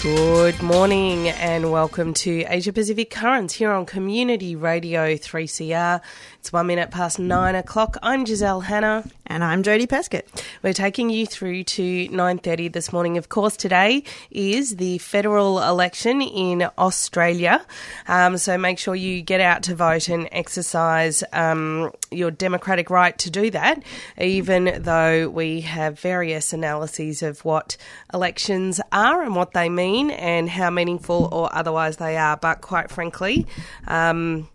Good morning and welcome to Asia Pacific Currents here on Community Radio 3CR. It's one minute past nine o'clock. I'm Giselle Hanna. And I'm Jodie Pescott. We're taking you through to 9.30 this morning. Of course, today is the federal election in Australia. Um, so make sure you get out to vote and exercise um, your democratic right to do that, even though we have various analyses of what elections are and what they mean and how meaningful or otherwise they are. But quite frankly, um,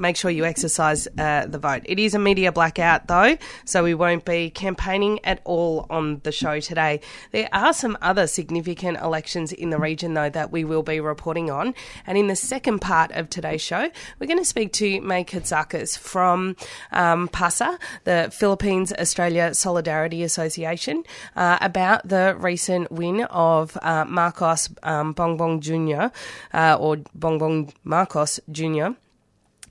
make sure you exercise uh, the vote. It is a media blackout, though, so we won't be campaigning at all on the show today. There are some other significant elections in the region, though, that we will be reporting on. And in the second part of today's show, we're going to speak to May Katsakis from um, PASA, the Philippines Australia Solidarity Association, uh, about the recent win of uh, Marcos um, Bongbong Jr., uh, or Bongbong Marcos Jr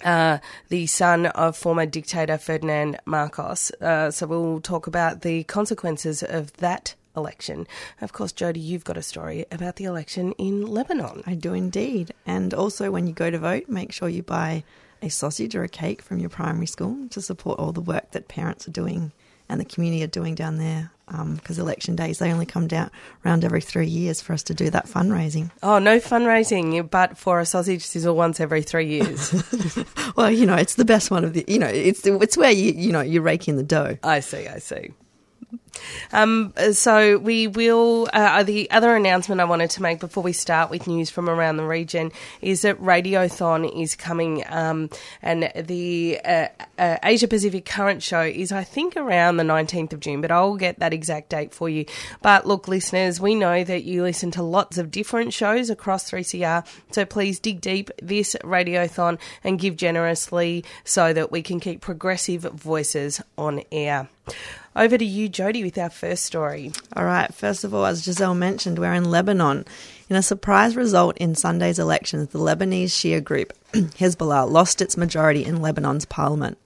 uh, the son of former dictator Ferdinand Marcos. Uh, so we'll talk about the consequences of that election. Of course, Jody, you've got a story about the election in Lebanon. I do indeed. And also, when you go to vote, make sure you buy a sausage or a cake from your primary school to support all the work that parents are doing and the community are doing down there because um, election days they only come down around every three years for us to do that fundraising. Oh, no fundraising, but for a sausage sizzle once every three years. well, you know, it's the best one of the. You know, it's it's where you you know you rake in the dough. I see. I see. Um, so we will. Uh, the other announcement I wanted to make before we start with news from around the region is that Radiothon is coming, um, and the uh, uh, Asia Pacific Current Show is, I think, around the nineteenth of June. But I'll get that exact date for you. But look, listeners, we know that you listen to lots of different shows across 3CR, so please dig deep this Radiothon and give generously so that we can keep progressive voices on air. Over to you, Jody, with our first story. All right. First of all, as Giselle mentioned, we're in Lebanon. In a surprise result in Sunday's elections, the Lebanese Shia group Hezbollah lost its majority in Lebanon's parliament.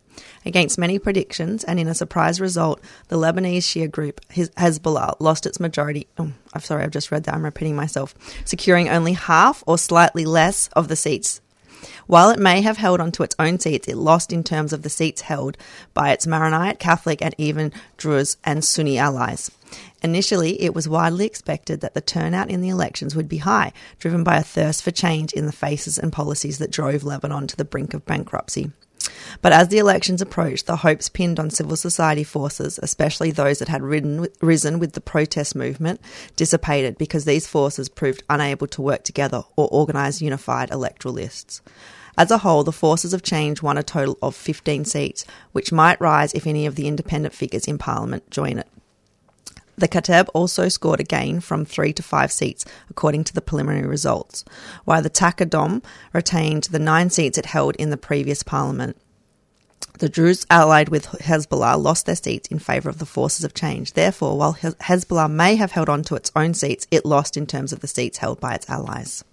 Against many predictions, and in a surprise result, the Lebanese Shia group Hezbollah lost its majority. Oh, I'm sorry, I've just read that. I'm repeating myself. Securing only half or slightly less of the seats while it may have held onto its own seats, it lost in terms of the seats held by its Maronite, Catholic, and even Druze and Sunni allies. Initially, it was widely expected that the turnout in the elections would be high, driven by a thirst for change in the faces and policies that drove Lebanon to the brink of bankruptcy. But as the elections approached, the hopes pinned on civil society forces, especially those that had ridden, risen with the protest movement, dissipated because these forces proved unable to work together or organise unified electoral lists. As a whole, the forces of change won a total of 15 seats, which might rise if any of the independent figures in Parliament join it. The Kataeb also scored a gain from three to five seats, according to the preliminary results, while the Takadom retained the nine seats it held in the previous parliament. The Druze allied with Hezbollah lost their seats in favour of the forces of change. Therefore, while Hezbollah may have held on to its own seats, it lost in terms of the seats held by its allies.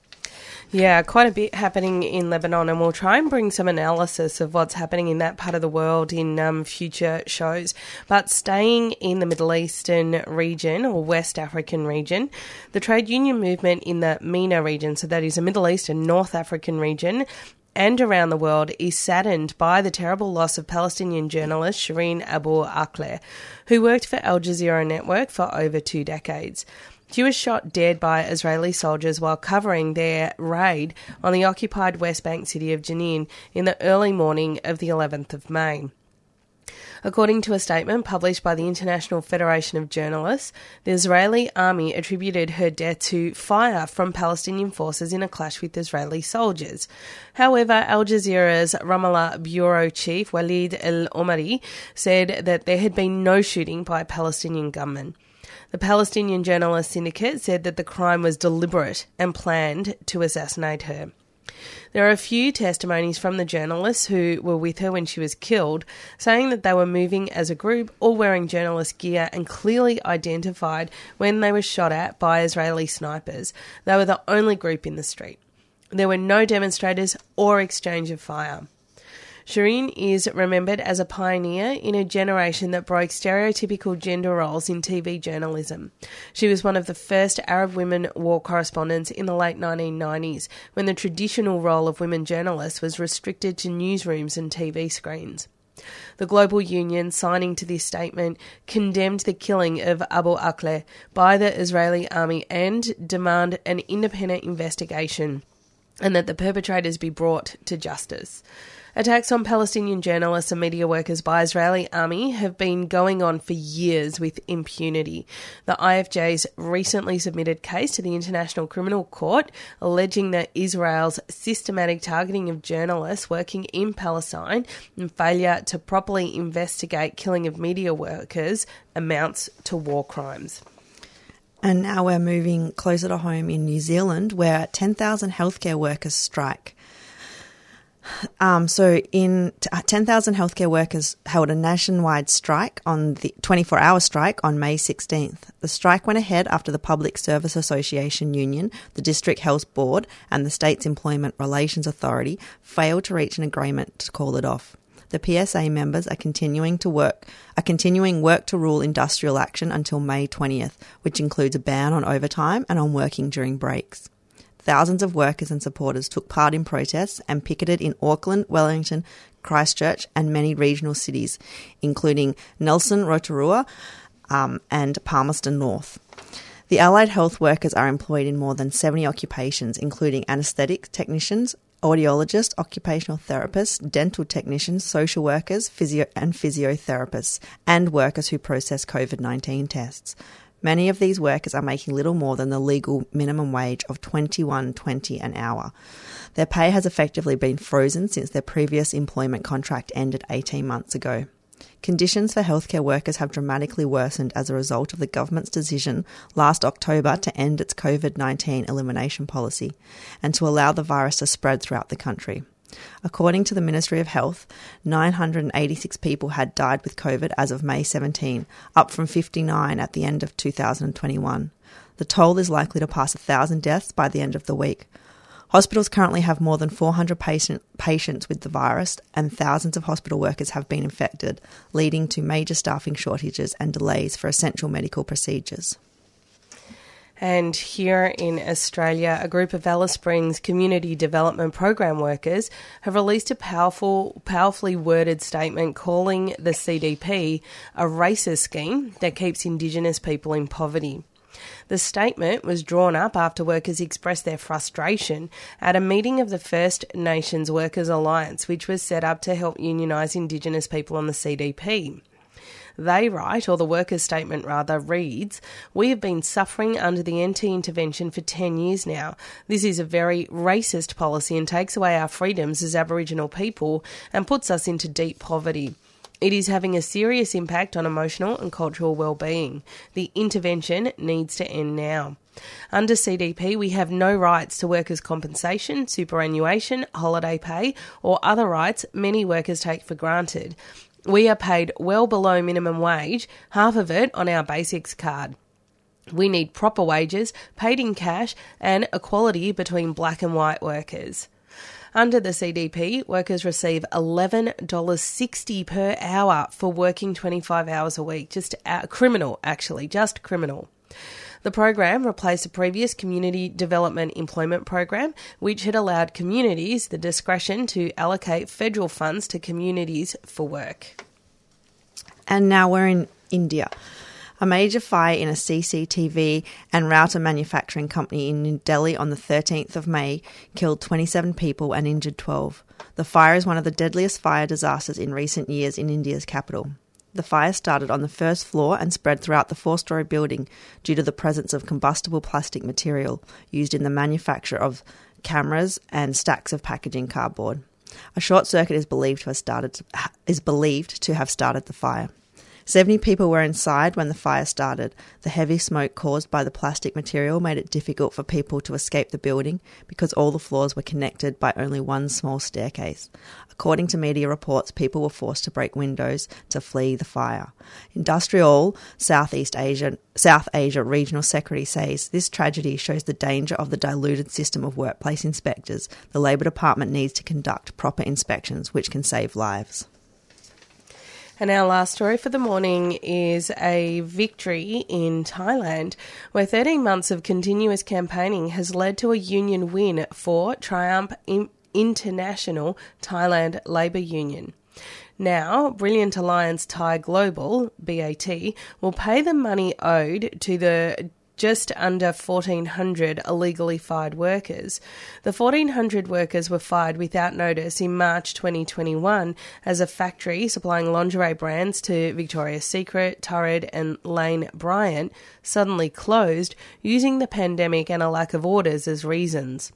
Yeah, quite a bit happening in Lebanon, and we'll try and bring some analysis of what's happening in that part of the world in um, future shows. But staying in the Middle Eastern region or West African region, the trade union movement in the MENA region, so that is a Middle East and North African region, and around the world is saddened by the terrible loss of Palestinian journalist Shireen Abu Akleh, who worked for Al Jazeera Network for over two decades. She was shot dead by Israeli soldiers while covering their raid on the occupied West Bank city of Jenin in the early morning of the 11th of May. According to a statement published by the International Federation of Journalists, the Israeli army attributed her death to fire from Palestinian forces in a clash with Israeli soldiers. However, Al Jazeera's Ramallah bureau chief Walid El Omari said that there had been no shooting by Palestinian gunmen. The Palestinian Journalist Syndicate said that the crime was deliberate and planned to assassinate her. There are a few testimonies from the journalists who were with her when she was killed, saying that they were moving as a group, all wearing journalist gear, and clearly identified when they were shot at by Israeli snipers. They were the only group in the street. There were no demonstrators or exchange of fire. Shireen is remembered as a pioneer in a generation that broke stereotypical gender roles in TV journalism. She was one of the first Arab women war correspondents in the late 1990s, when the traditional role of women journalists was restricted to newsrooms and TV screens. The Global Union, signing to this statement, condemned the killing of Abu Akleh by the Israeli army and demand an independent investigation and that the perpetrators be brought to justice. Attacks on Palestinian journalists and media workers by Israeli army have been going on for years with impunity. The IFJ's recently submitted case to the International Criminal Court alleging that Israel's systematic targeting of journalists working in Palestine and failure to properly investigate killing of media workers amounts to war crimes. And now we're moving closer to home in New Zealand, where 10,000 healthcare workers strike. Um, so, in uh, 10,000 healthcare workers held a nationwide strike on the 24 hour strike on May 16th. The strike went ahead after the Public Service Association Union, the District Health Board, and the State's Employment Relations Authority failed to reach an agreement to call it off. The PSA members are continuing to work, are continuing work to rule industrial action until May 20th, which includes a ban on overtime and on working during breaks. Thousands of workers and supporters took part in protests and picketed in Auckland, Wellington, Christchurch, and many regional cities, including Nelson, Rotorua, um, and Palmerston North. The allied health workers are employed in more than 70 occupations, including anaesthetic technicians, audiologists, occupational therapists, dental technicians, social workers, physio- and physiotherapists, and workers who process COVID 19 tests. Many of these workers are making little more than the legal minimum wage of $21.20 an hour. Their pay has effectively been frozen since their previous employment contract ended 18 months ago. Conditions for healthcare workers have dramatically worsened as a result of the government's decision last October to end its COVID 19 elimination policy and to allow the virus to spread throughout the country. According to the Ministry of Health, 986 people had died with COVID as of May 17, up from 59 at the end of 2021. The toll is likely to pass 1,000 deaths by the end of the week. Hospitals currently have more than 400 patient, patients with the virus, and thousands of hospital workers have been infected, leading to major staffing shortages and delays for essential medical procedures. And here in Australia, a group of Alice Springs community development program workers have released a powerful, powerfully worded statement calling the CDP a racist scheme that keeps Indigenous people in poverty. The statement was drawn up after workers expressed their frustration at a meeting of the First Nations Workers Alliance, which was set up to help unionise Indigenous people on the CDP. They write, or the workers' statement rather, reads We have been suffering under the NT intervention for 10 years now. This is a very racist policy and takes away our freedoms as Aboriginal people and puts us into deep poverty. It is having a serious impact on emotional and cultural well-being. The intervention needs to end now. Under CDP, we have no rights to workers' compensation, superannuation, holiday pay, or other rights many workers take for granted. We are paid well below minimum wage, half of it on our basics card. We need proper wages, paid in cash, and equality between black and white workers. Under the CDP, workers receive $11.60 per hour for working 25 hours a week. Just uh, criminal, actually, just criminal. The program replaced a previous community development employment program, which had allowed communities the discretion to allocate federal funds to communities for work. And now we're in India. A major fire in a CCTV and router manufacturing company in New Delhi on the 13th of May killed 27 people and injured 12. The fire is one of the deadliest fire disasters in recent years in India's capital. The fire started on the first floor and spread throughout the four story building due to the presence of combustible plastic material used in the manufacture of cameras and stacks of packaging cardboard. A short circuit is believed to have started is believed to have started the fire. 70 people were inside when the fire started. The heavy smoke caused by the plastic material made it difficult for people to escape the building because all the floors were connected by only one small staircase. According to media reports, people were forced to break windows to flee the fire. IndustriALL Southeast Asia, South Asia Regional Secretary says this tragedy shows the danger of the diluted system of workplace inspectors. The Labor Department needs to conduct proper inspections, which can save lives. And our last story for the morning is a victory in Thailand, where 13 months of continuous campaigning has led to a union win for Triumph International Thailand Labour Union. Now, Brilliant Alliance Thai Global, BAT, will pay the money owed to the just under 1,400 illegally fired workers. The 1,400 workers were fired without notice in March 2021 as a factory supplying lingerie brands to Victoria's Secret, Torrid, and Lane Bryant suddenly closed, using the pandemic and a lack of orders as reasons.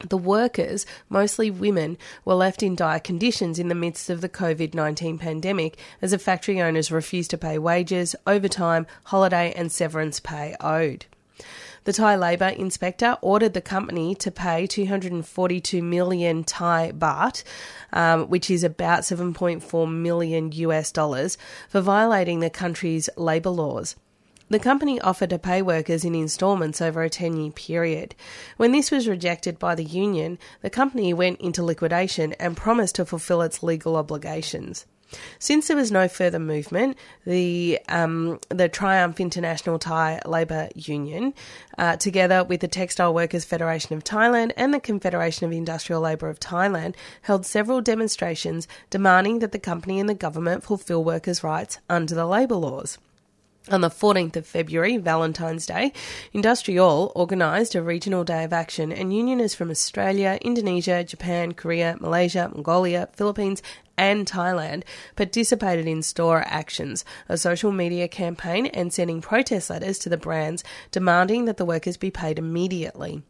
The workers, mostly women, were left in dire conditions in the midst of the COVID 19 pandemic as the factory owners refused to pay wages, overtime, holiday, and severance pay owed. The Thai Labour Inspector ordered the company to pay 242 million Thai baht, um, which is about 7.4 million US dollars, for violating the country's labour laws. The company offered to pay workers in instalments over a 10 year period. When this was rejected by the union, the company went into liquidation and promised to fulfill its legal obligations. Since there was no further movement, the um, the Triumph International Thai Labour Union, uh, together with the Textile Workers Federation of Thailand and the Confederation of Industrial Labour of Thailand, held several demonstrations demanding that the company and the government fulfil workers' rights under the labour laws. On the 14th of February, Valentine's Day, IndustriALL organised a regional day of action, and unionists from Australia, Indonesia, Japan, Korea, Malaysia, Mongolia, Philippines, and Thailand participated in store actions, a social media campaign, and sending protest letters to the brands demanding that the workers be paid immediately.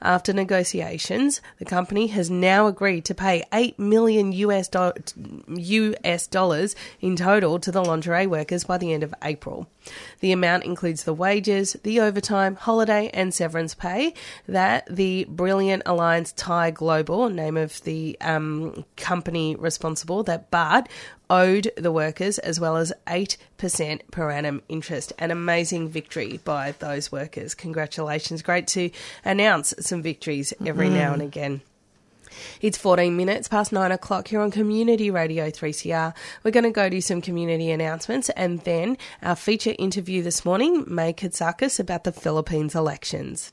After negotiations, the company has now agreed to pay 8 million US, do- US dollars in total to the lingerie workers by the end of April. The amount includes the wages, the overtime, holiday, and severance pay that the Brilliant Alliance Thai Global, name of the um, company responsible, that BAT owed the workers, as well as 8% per annum interest. An amazing victory by those workers. Congratulations. Great to announce some victories every mm. now and again. It's 14 minutes past 9 o'clock here on Community Radio 3CR. We're going to go do some community announcements and then our feature interview this morning, May Katsakis, about the Philippines elections.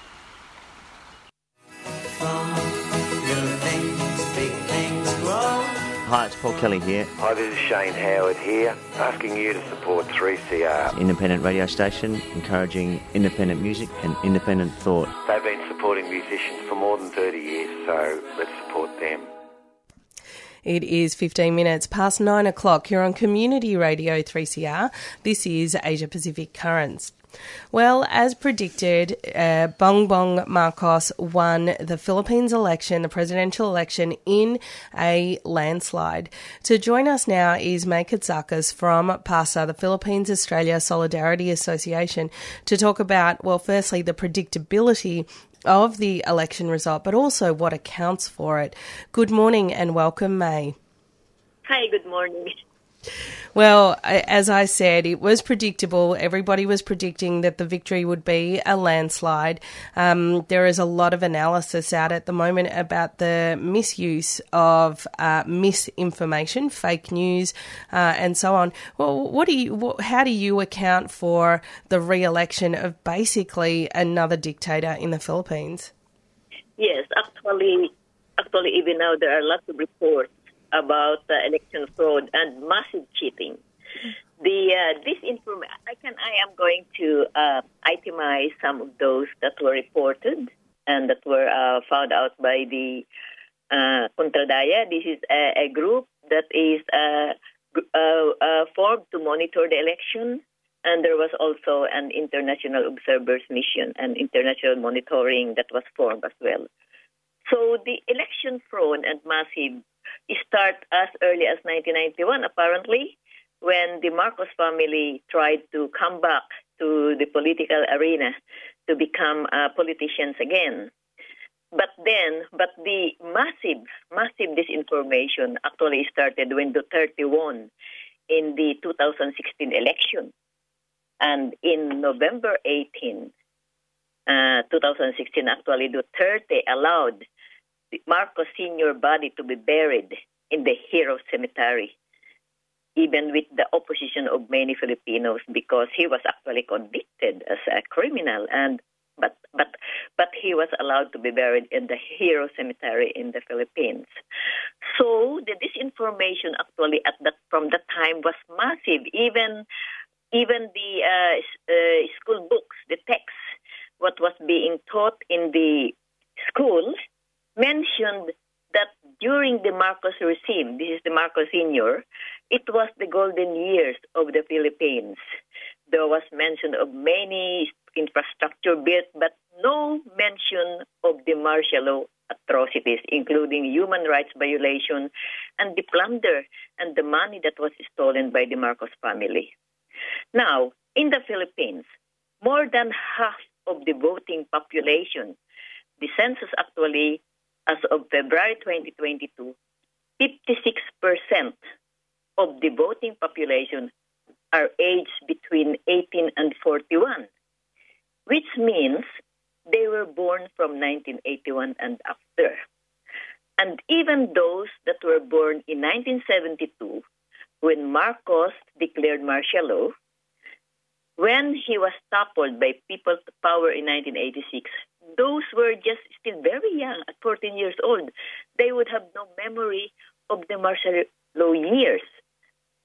Hi, it's Paul Kelly here. Hi, this is Shane Howard here, asking you to support 3CR. Independent radio station, encouraging independent music and independent thought. They've been supporting musicians for more than 30 years, so let's support them. It is 15 minutes past 9 o'clock. You're on Community Radio 3CR. This is Asia Pacific Currents. Well, as predicted, uh, Bongbong Marcos won the Philippines election, the presidential election, in a landslide. To join us now is May Katsakis from PASA, the Philippines Australia Solidarity Association, to talk about, well, firstly, the predictability of the election result, but also what accounts for it. Good morning and welcome, May. Hi, good morning. Well, as I said, it was predictable. Everybody was predicting that the victory would be a landslide. Um, there is a lot of analysis out at the moment about the misuse of uh, misinformation, fake news, uh, and so on. Well, what do you? How do you account for the re-election of basically another dictator in the Philippines? Yes, actually, actually, even now there are lots of reports about uh, election fraud and massive cheating. The uh, this information, I can, I am going to uh, itemize some of those that were reported and that were uh, found out by the uh, Kontra Daya. This is a, a group that is uh, uh, uh, formed to monitor the election. And there was also an international observers mission and international monitoring that was formed as well. So the election fraud and massive start as early as 1991, apparently, when the Marcos family tried to come back to the political arena to become uh, politicians again. But then, but the massive, massive disinformation actually started when Duterte won in the 2016 election. And in November 18, uh, 2016, actually, Duterte allowed Marcos senior body to be buried in the Hero Cemetery, even with the opposition of many Filipinos, because he was actually convicted as a criminal, and but but but he was allowed to be buried in the Hero Cemetery in the Philippines. So the disinformation actually at that from that time was massive. Even even the uh, uh, school books, the texts, what was being taught in the schools mentioned that during the Marcos regime, this is the Marcos Senior, it was the golden years of the Philippines. There was mention of many infrastructure built, but no mention of the martial law atrocities, including human rights violation and the plunder and the money that was stolen by the Marcos family. Now, in the Philippines, more than half of the voting population, the census actually, as of February 2022, 56% of the voting population are aged between 18 and 41, which means they were born from 1981 and after. And even those that were born in 1972, when Marcos declared martial law, when he was toppled by People's Power in 1986, those were just still very young, at 14 years old. They would have no memory of the martial law years,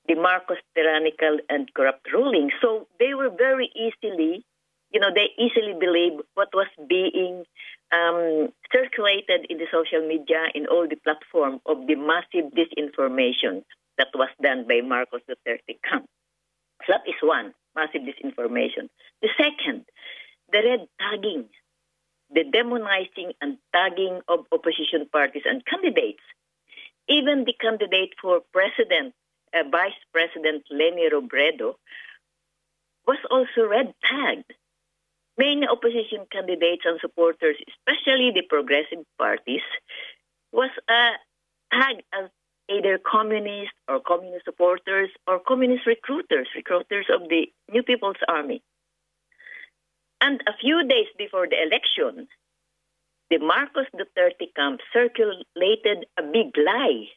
the Marcos tyrannical and corrupt ruling. So they were very easily, you know, they easily believed what was being um, circulated in the social media, in all the platform of the massive disinformation that was done by Marcos Duterte camp. That is one, massive disinformation. The second, the red tagging, the demonizing and tagging of opposition parties and candidates. Even the candidate for president, uh, Vice President Leni Robredo, was also red tagged. Many opposition candidates and supporters, especially the progressive parties, was uh, tagged as either communist or communist supporters or communist recruiters, recruiters of the New People's Army. And a few days before the election, the Marcos Duterte camp circulated a big lie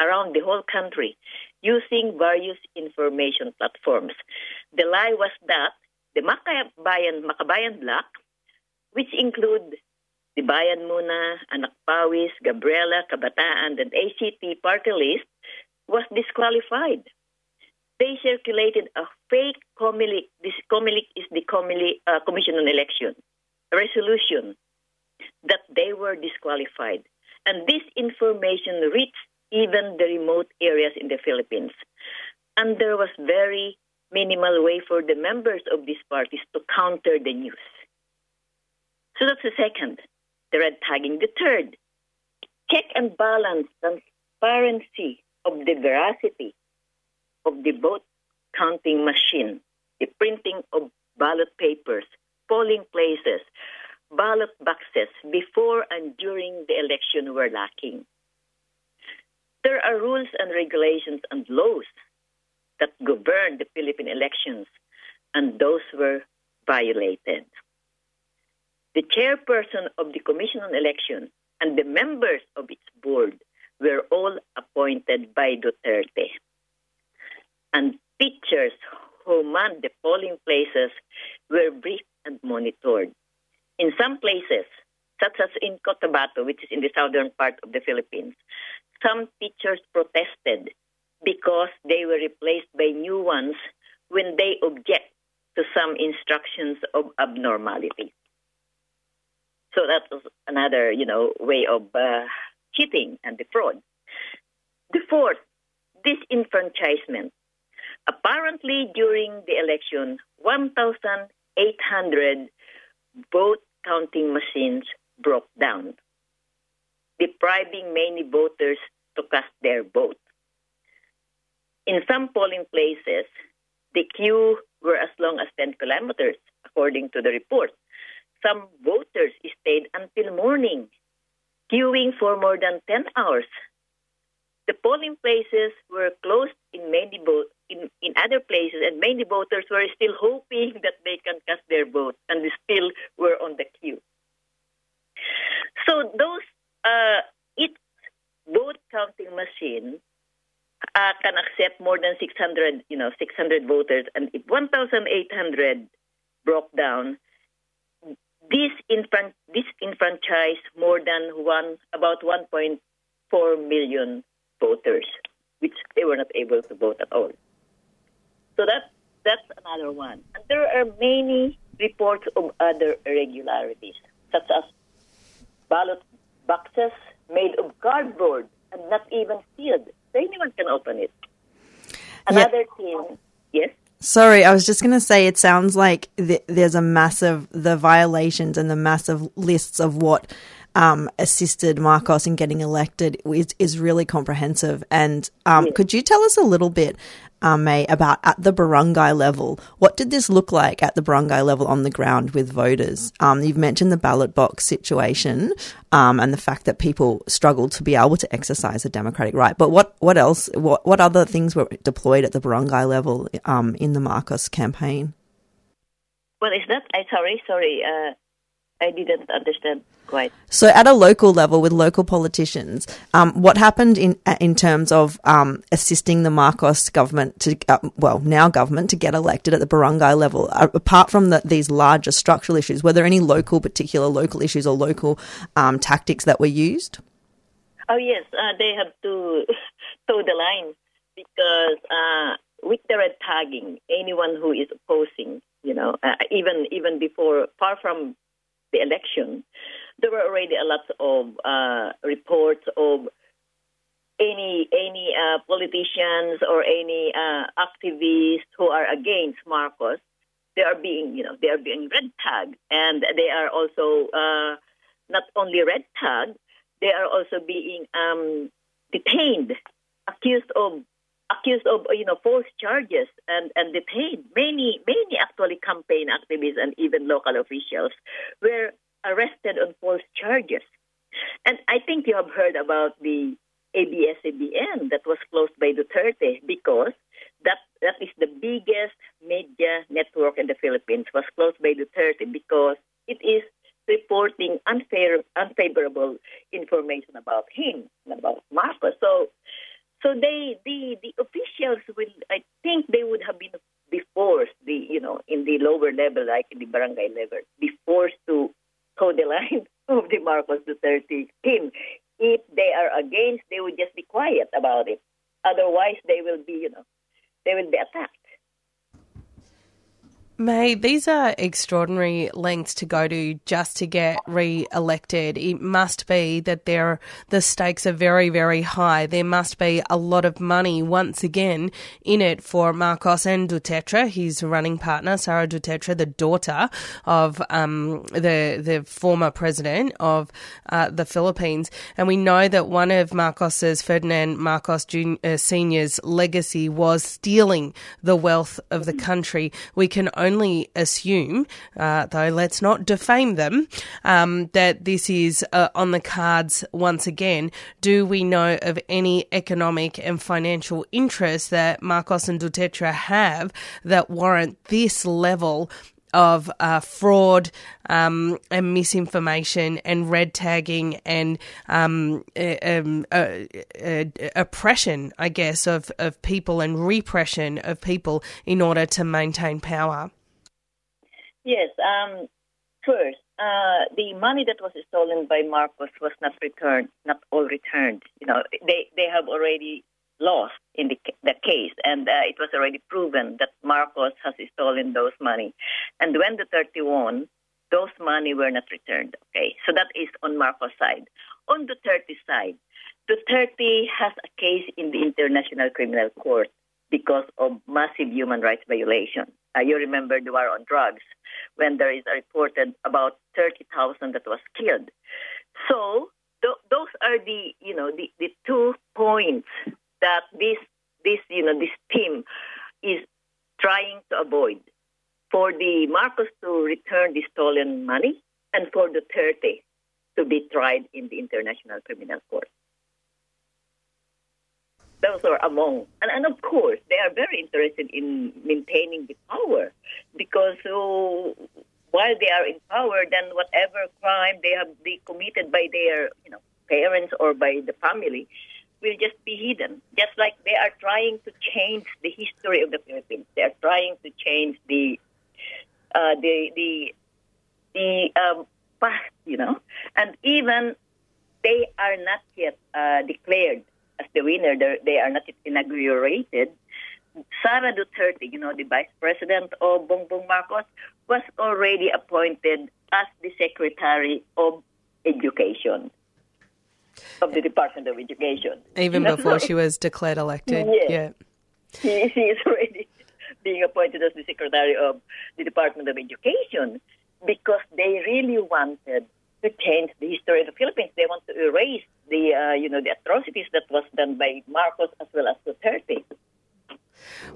around the whole country using various information platforms. The lie was that the Makabayan, Makabayan Bloc, which include the Bayan Muna, Anak Pawis, Gabriela, Kabataan, and ACT party list, was disqualified. They circulated a fake COMELEC, this COMELEC is the COMELEC, uh, Commission on Election, resolution that they were disqualified. And this information reached even the remote areas in the Philippines. And there was very minimal way for the members of these parties to counter the news. So that's the second, the red tagging. The third, check and balance transparency of the veracity of the vote counting machine, the printing of ballot papers, polling places, ballot boxes before and during the election were lacking. There are rules and regulations and laws that govern the Philippine elections, and those were violated. The chairperson of the Commission on Elections and the members of its board were all appointed by Duterte. And teachers who manned the polling places were briefed and monitored. In some places, such as in Cotabato, which is in the southern part of the Philippines, some teachers protested because they were replaced by new ones when they object to some instructions of abnormality. So that was another, you know, way of uh, cheating and the fraud. The fourth, disenfranchisement. Apparently, during the election, 1,800 vote counting machines broke down, depriving many voters to cast their vote. In some polling places, the queue were as long as 10 kilometers, according to the report. Some voters stayed until morning, queuing for more than 10 hours. The polling places were closed in many in, in other places, and many voters were still hoping that they can cast their vote, and they still were on the queue. So those uh, each vote counting machine uh, can accept more than 600, you know, 600 voters, and if 1,800 broke down, this infran- disenfranchised more than one, about 1.4 million voters, which they were not able to vote at all. So that's that's another one. And there are many reports of other irregularities, such as ballot boxes made of cardboard and not even sealed. So anyone can open it. Another thing, yes? Sorry, I was just going to say it sounds like th- there's a massive, the violations and the massive lists of what um, assisted Marcos in getting elected is, is really comprehensive. And um, could you tell us a little bit, um, May, about at the barangay level, what did this look like at the barangay level on the ground with voters? Um, you've mentioned the ballot box situation um, and the fact that people struggled to be able to exercise a democratic right. But what, what else, what, what other things were deployed at the barangay level um, in the Marcos campaign? Well, is that, I sorry, sorry, uh, I didn't understand So, at a local level with local politicians, um, what happened in in terms of um, assisting the Marcos government to, uh, well, now government to get elected at the barangay level? Uh, apart from the, these larger structural issues, were there any local, particular local issues or local um, tactics that were used? Oh yes, uh, they have to toe the line because uh, with the red tagging, anyone who is opposing, you know, uh, even even before, far from the election, there were already a lot of uh, reports of any any uh, politicians or any uh, activists who are against Marcos. They are being, you know, they are being red tagged, and they are also uh, not only red tagged, they are also being um, detained, accused of accused of you know false charges and and detained. Many many actually campaign activists and even local officials were arrested on false charges. And I think you have heard about the ABS-CBN that was closed by Duterte because that that is the biggest media network in the Philippines was closed by Duterte because it is reporting unfair, unfavorable information about him and about Marcos. So so they, the, the officials will, I think they would have been be forced, the, you know, in the lower level, like in the barangay level, be forced to toe the line of the Marcos Duterte team. If they are against, they would just be quiet about it. Otherwise, they will be, you know, they will be attacked. May, these are extraordinary lengths to go to just to get re-elected. It must be that there the stakes are very, very high. There must be a lot of money once again in it for Marcos and Duterte, his running partner, Sara Duterte, the daughter of um, the the former president of uh, the Philippines. And we know that one of Marcos's Ferdinand Marcos Jr., uh, Senior's legacy was stealing the wealth of the country. We can only assume, uh, though let's not defame them, um, that this is uh, on the cards once again. Do we know of any economic and financial interests that Marcos and Duterte have that warrant this level of uh, fraud um, and misinformation and red tagging and um, uh, um, uh, uh, oppression, I guess, of, of people and repression of people in order to maintain power? Yes. Um, first, uh, the money that was stolen by Marcos was not returned, not all returned. You know, they, they have already lost in the, the case, and uh, it was already proven that Marcos has stolen those money. And when Duterte won, those money were not returned. Okay, so that is on Marcos' side. On Duterte side, the 30 has a case in the International Criminal Court because of massive human rights violation. Uh, you remember the war on drugs when there is a reported about 30,000 that was killed. So th- those are the you know the, the two points that this this you know this team is trying to avoid for the Marcos to return the stolen money and for the 30 to be tried in the International Criminal Court. Those are among, and, and of course, they are very interested in maintaining the power because so, while they are in power, then whatever crime they have be committed by their you know parents or by the family will just be hidden. Just like they are trying to change the history of the Philippines. They are trying to change the uh, the the the um, past, you know, and even they are not yet uh, declared as the winner. They're, they are not yet inaugurated. Sara Duterte, you know, the vice president of Bongbong Marcos, was already appointed as the secretary of education of the Department of Education. Even before she was declared elected. Yes. Yeah. She, she is already being appointed as the Secretary of the Department of Education because they really wanted to change the history of the Philippines. They want to erase the, uh, you know, the atrocities that was done by Marcos as well as Duterte.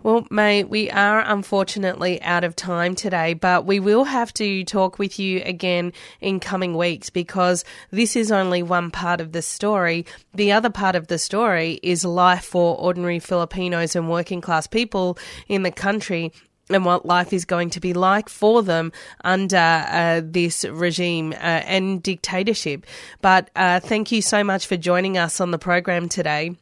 Well, May, we are unfortunately out of time today, but we will have to talk with you again in coming weeks because this is only one part of the story. The other part of the story is life for ordinary Filipinos and working class people in the country and what life is going to be like for them under uh, this regime uh, and dictatorship. But uh, thank you so much for joining us on the program today.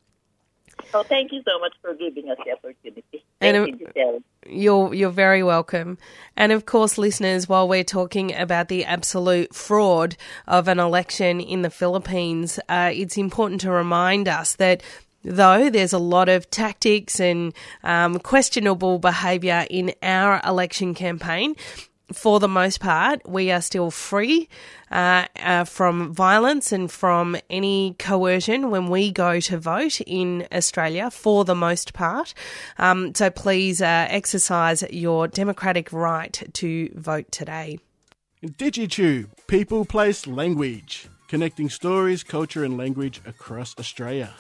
So thank you so much for giving us the opportunity. And, you, you're you're very welcome. And of course, listeners, while we're talking about the absolute fraud of an election in the Philippines, uh, it's important to remind us that though there's a lot of tactics and um, questionable behaviour in our election campaign, for the most part, we are still free uh, uh, from violence and from any coercion when we go to vote in Australia, for the most part. Um, so please uh, exercise your democratic right to vote today. DigiTube, People, Place, Language, connecting stories, culture, and language across Australia.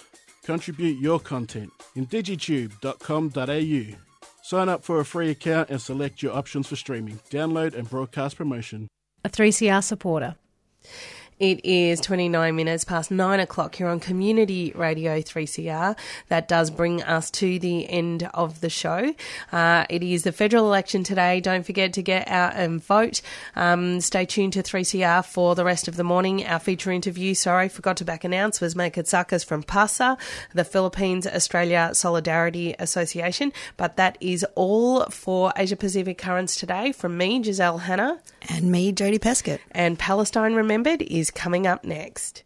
Contribute your content in digitube.com.au. Sign up for a free account and select your options for streaming, download, and broadcast promotion. A 3CR supporter. It is 29 minutes past 9 o'clock here on Community Radio 3CR. That does bring us to the end of the show. Uh, it is the federal election today. Don't forget to get out and vote. Um, stay tuned to 3CR for the rest of the morning. Our feature interview, sorry, forgot to back announce, was May Katsakas from PASA, the Philippines Australia Solidarity Association. But that is all for Asia Pacific Currents today from me, Giselle Hanna. And me, Jodie Peskett. And Palestine Remembered is coming up next.